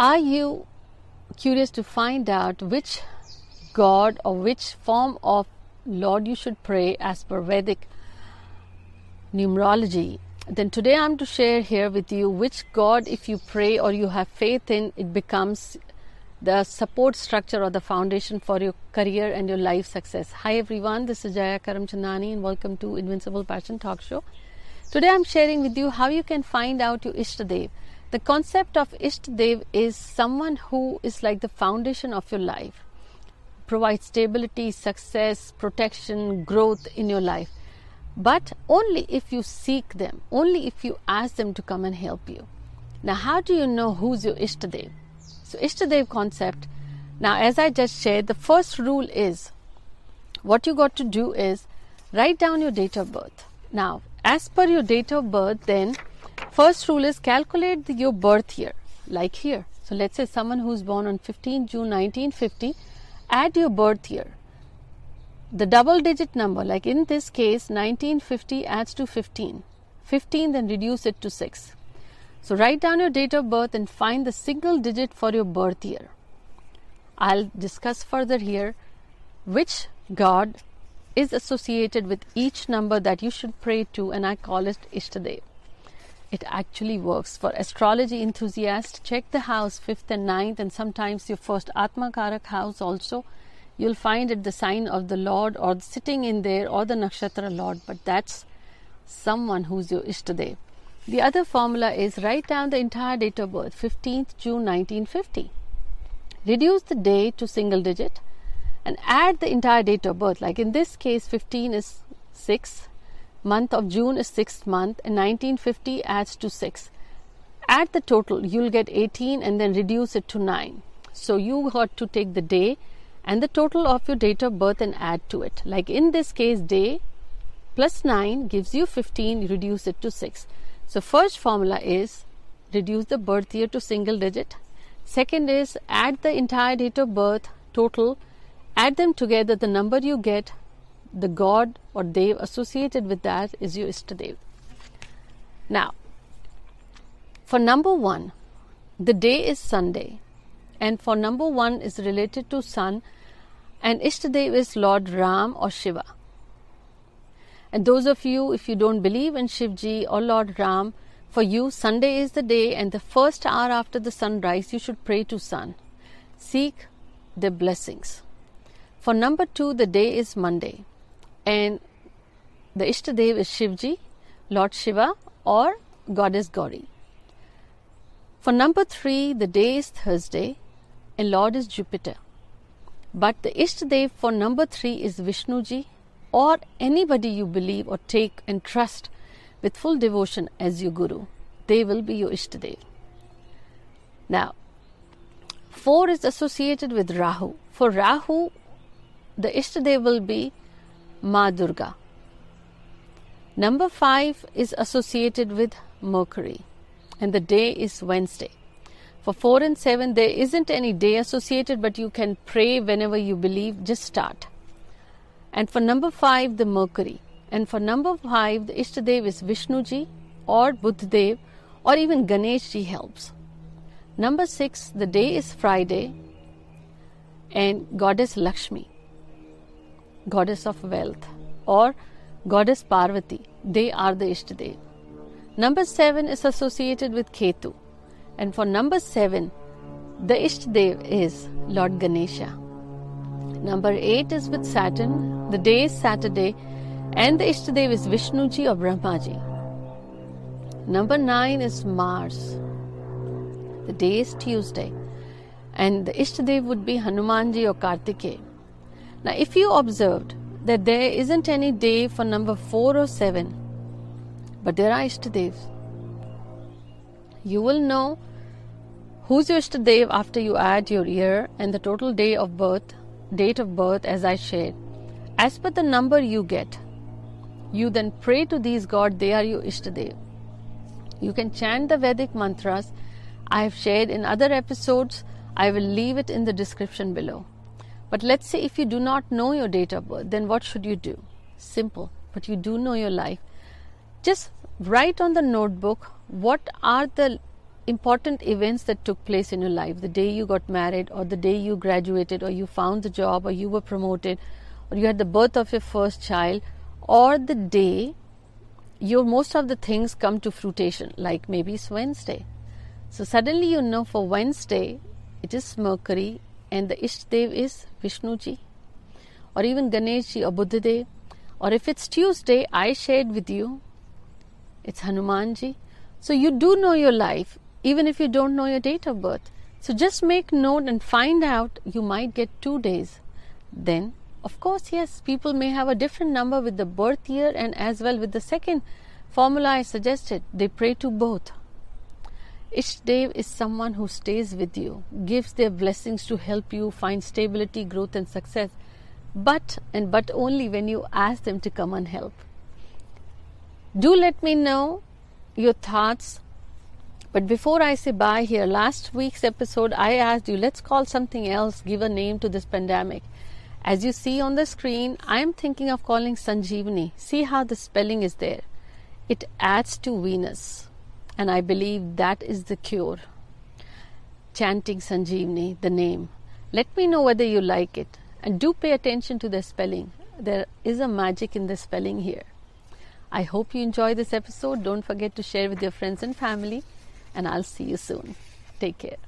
Are you curious to find out which God or which form of Lord you should pray as per Vedic numerology? Then today I'm to share here with you which God, if you pray or you have faith in, it becomes the support structure or the foundation for your career and your life success. Hi everyone, this is Jaya Karamchandani and welcome to Invincible Passion Talk Show. Today I'm sharing with you how you can find out your Ishtadev. The concept of Ishtadev is someone who is like the foundation of your life, provides stability, success, protection, growth in your life. But only if you seek them, only if you ask them to come and help you. Now, how do you know who's your Ishtadev? So, Ishtadev concept. Now, as I just shared, the first rule is what you got to do is write down your date of birth. Now, as per your date of birth, then first rule is calculate the, your birth year, like here. So, let's say someone who's born on 15 June 1950, add your birth year. The double digit number, like in this case, 1950 adds to 15. 15, then reduce it to 6. So write down your date of birth and find the single digit for your birth year. I'll discuss further here which God is associated with each number that you should pray to, and I call it Ishtadev. It actually works. For astrology enthusiasts, check the house 5th and 9th, and sometimes your first Atma Karak house also. You'll find it the sign of the Lord or sitting in there or the Nakshatra Lord, but that's someone who's your Ishtadev. The other formula is write down the entire date of birth, 15th June 1950. Reduce the day to single digit and add the entire date of birth. Like in this case, 15 is 6, month of June is 6th month, and 1950 adds to 6. Add the total, you'll get 18 and then reduce it to 9. So you got to take the day and the total of your date of birth and add to it. Like in this case, day plus 9 gives you 15, reduce it to 6. So first formula is reduce the birth year to single digit. Second is add the entire date of birth total, add them together. The number you get, the god or dev associated with that is your Ishtadev. Now, for number one, the day is Sunday, and for number one is related to sun, and Ishtadev is Lord Ram or Shiva. And those of you, if you don't believe in Shivji or Lord Ram, for you, Sunday is the day, and the first hour after the sunrise, you should pray to Sun. Seek their blessings. For number two, the day is Monday, and the Ishtadev is Shivji, Lord Shiva, or Goddess Gauri. For number three, the day is Thursday, and Lord is Jupiter. But the Ishtadev for number three is Vishnuji, or anybody you believe or take and trust with full devotion as your guru. They will be your Ishtadev. Now, four is associated with Rahu. For Rahu, the Ishtadev will be Ma Durga. Number five is associated with Mercury, and the day is Wednesday. For 4 and 7, there isn't any day associated, but you can pray whenever you believe. Just start. And for number 5, the Mercury. And for number 5, the Ishtadev is Vishnuji or Buddhadev or even Ganeshji helps. Number 6, the day is Friday and Goddess Lakshmi, Goddess of Wealth or Goddess Parvati. They are the Ishtadev. Number 7 is associated with Ketu. And for number 7, the Ishtadev is Lord Ganesha. Number 8 is with Saturn. The day is Saturday. And the Ishtadev is Vishnuji or Brahmaji. Number 9 is Mars. The day is Tuesday. And the Ishtadev would be Hanumanji or Kartikeya. Now, if you observed that there isn't any day for number 4 or 7, but there are Ishtadevs, you will know who's your Ishtadev after you add your year and the total day of birth date of birth as I shared. As per the number you get, you then pray to these gods, they are your Ishtadev. You can chant the Vedic mantras I have shared in other episodes. I will leave it in the description below. But let's say if you do not know your date of birth, then what should you do? Simple, but you do know your life. Just write on the notebook what are the important events that took place in your life the day you got married, or the day you graduated, or you found the job, or you were promoted, or you had the birth of your first child, or the day your most of the things come to fruition, like maybe it's Wednesday. So suddenly you know for Wednesday it is Mercury and the Ishtadev is Vishnuji or even Ganeshji or Buddhadev. Or if it's Tuesday, I shared with you, it's Hanumanji. So you do know your life, even if you don't know your date of birth. So just make note and find out you might get two days. Then, of course, yes, people may have a different number with the birth year and as well with the second formula I suggested. They pray to both. Ishtadev is someone who stays with you, gives their blessings to help you find stability, growth, and success, but and but only when you ask them to come and help. Do let me know your thoughts. But before I say bye here, last week's episode I asked you, let's call something else, give a name to this pandemic. As you see on the screen, I am thinking of calling Sanjeevani. See how the spelling is there. It adds to Venus and I believe that is the cure. Chanting Sanjeevani, the name. Let me know whether you like it and do pay attention to the spelling. There is a magic in the spelling here. I hope you enjoy this episode. Don't forget to share with your friends and family, and I'll see you soon. Take care.